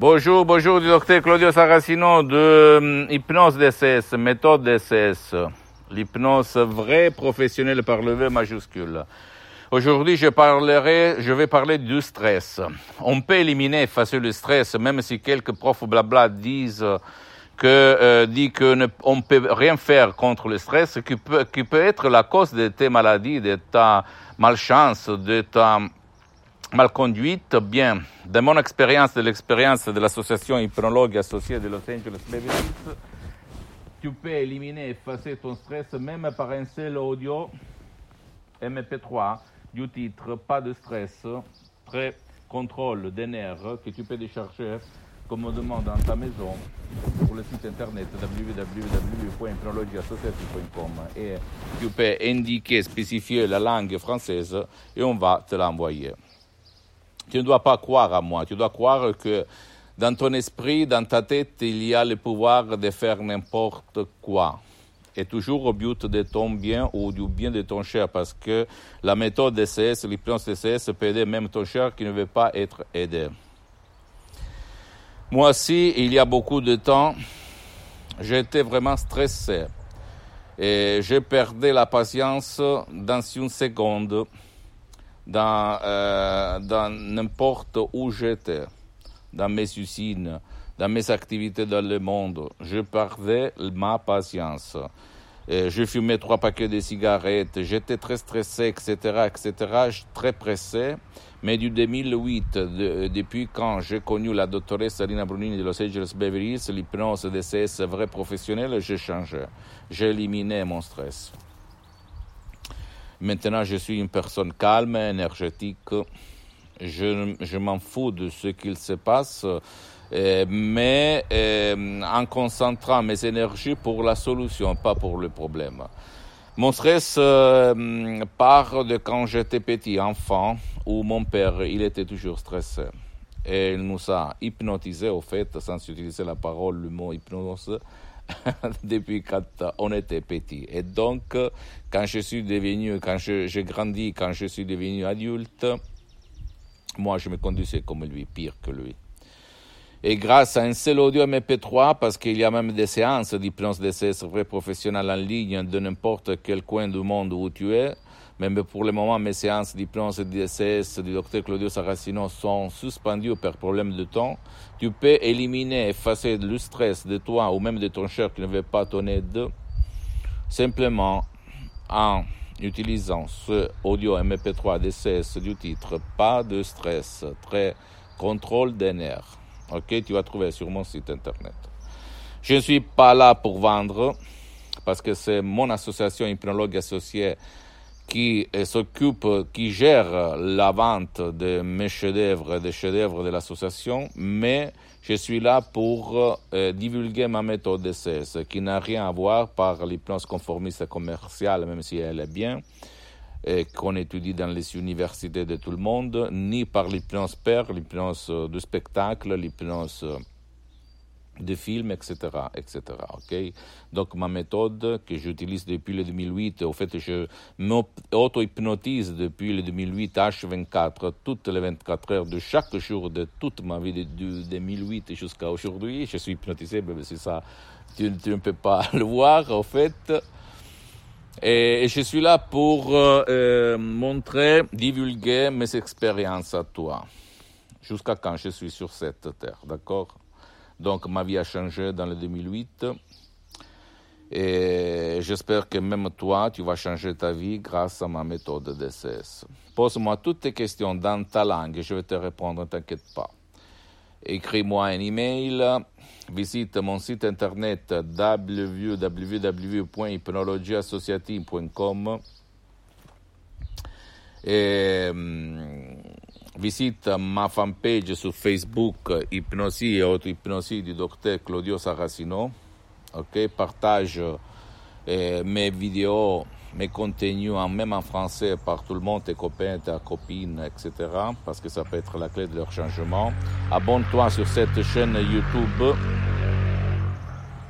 Bonjour, bonjour du docteur Claudio Saracino de hum, Hypnose DCS, méthode DCS, l'hypnose vraie professionnelle par le V majuscule. Aujourd'hui, je parlerai, je vais parler du stress. On peut éliminer, effacer le stress, même si quelques profs blabla disent que euh, dit que ne, on peut rien faire contre le stress, qui peut, qui peut être la cause de tes maladies, de ta malchance, de ta malconduite. Bien, de mon expérience, de l'expérience de l'association hypnologue associée de Los Angeles Hills, tu peux éliminer, effacer ton stress même par un seul audio MP3 du titre Pas de stress, très contrôle des nerfs que tu peux décharger commodément dans ta maison sur le site internet www.hypnologieassociative.com et tu peux indiquer, spécifier la langue française et on va te l'envoyer. Tu ne dois pas croire à moi, tu dois croire que dans ton esprit, dans ta tête, il y a le pouvoir de faire n'importe quoi. Et toujours au but de ton bien ou du bien de ton cher, parce que la méthode DCS, l'hypnose DCS peut aider même ton cher qui ne veut pas être aidé. Moi aussi, il y a beaucoup de temps, j'étais vraiment stressé. Et j'ai perdu la patience dans une seconde, dans, euh, dans n'importe où j'étais, dans mes usines, dans mes activités dans le monde. Je perdais ma patience. Et je fumais trois paquets de cigarettes, j'étais très stressé, etc., etc., très pressé. Mais du 2008, de, depuis quand j'ai connu la doctoresse Alina Brunini de Los Angeles Beverly Hills, l'hypnose DCS vrai professionnel, j'ai changé. J'ai éliminé mon stress. Maintenant, je suis une personne calme, énergétique. Je, je m'en fous de ce qu'il se passe. Euh, mais euh, en concentrant mes énergies pour la solution, pas pour le problème. Mon stress euh, part de quand j'étais petit, enfant, où mon père, il était toujours stressé. Et il nous a hypnotisé, au fait, sans utiliser la parole, le mot hypnose, depuis quand on était petit. Et donc, quand je suis devenu, quand grandi, quand je suis devenu adulte, moi, je me conduisais comme lui, pire que lui. Et grâce à un seul audio MP3, parce qu'il y a même des séances d'hypnose DCS vrai professionnel en ligne de n'importe quel coin du monde où tu es, même pour le moment, mes séances d'hypnose DCS du docteur Claudio Saracino sont suspendues par problème de temps. Tu peux éliminer, effacer le stress de toi ou même de ton cher qui ne veut pas ton aide, simplement en utilisant ce audio MP3 DCS du titre Pas de stress, très contrôle des nerfs. Ok, tu vas trouver sur mon site internet. Je ne suis pas là pour vendre parce que c'est mon association hypnologue associée qui s'occupe, qui gère la vente de mes chefs-d'œuvre, des chefs-d'œuvre de l'association, mais je suis là pour euh, divulguer ma méthode DCS, qui n'a rien à voir par l'hypnose conformiste commerciale, même si elle est bien, et qu'on étudie dans les universités de tout le monde, ni par l'hypnose père, l'hypnose de spectacle, l'hypnose de film, etc., etc. Okay? Donc ma méthode que j'utilise depuis le 2008, au fait je m'auto-hypnotise depuis le 2008 H24, toutes les 24 heures de chaque jour de toute ma vie de, de 2008 jusqu'à aujourd'hui. Je suis hypnotisé, mais c'est ça, tu, ne peux pas le voir, au fait. Et, je suis là pour euh, montrer, divulguer mes expériences à toi, jusqu'à quand je suis sur cette terre, d'accord? Donc ma vie a changé dans le 2008, et j'espère que même toi, tu vas changer ta vie grâce à ma méthode DCS. Pose-moi toutes tes questions dans ta langue je vais te répondre, ne t'inquiète pas. Écris-moi un email, visite mon site internet www.hypnologieassociative.com et visite ma fanpage sur Facebook Hypnosie et auto-hypnosie du docteur Claudio Saracino. Partage euh, mes vidéos, mes contenus, en, même en français, par tout le monde, tes copains, ta copine, etc. Parce que ça peut être la clé de leur changement. Abonne-toi sur cette chaîne YouTube.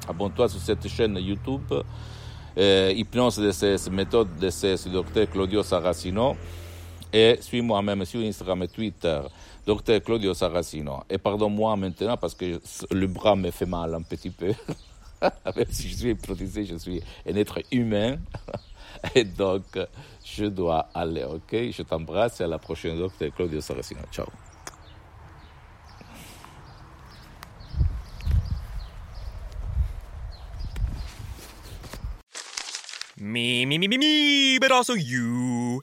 Abonne-toi sur cette chaîne YouTube. Euh, hypnose de ces méthodes de ce docteur Claudio Saracino. Et suis-moi même sur Instagram et Twitter, docteur Claudio Saracino. Et pardonne-moi maintenant parce que le bras me fait mal un petit peu. même si je suis hypnotisé, je suis un être humain. Et donc, je dois aller, ok? Je t'embrasse et à la prochaine, docteur Claudio Saracino. Ciao. Me, me, me, me, me, but also you.